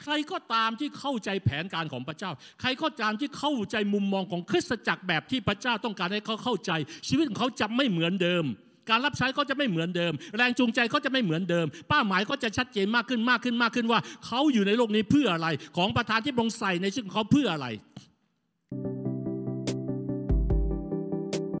ใครก็ตามที่เข้าใจแผนการของพระเจ้า ใครก็ตามที่เข้าใจมุมมองของคริสตจักรแบบที่พระเจ้าต้องการให้เขาเข้าใจ ชีวิตของเขาจะไม่เหมือนเดิม การรับใช้เขาจะไม่เหมือนเดิม แรงจูงใจเขาจะไม่เหมือนเดิม เป้าหมายก็จะชัดเจนมากขึ้นมากขึ้นมากขึ้นว่า เขาอยู่ในโลกนี้เพื่ออะไร ของประธานที่บรงใส่ในชีวิตของเขาเพื่ออะไร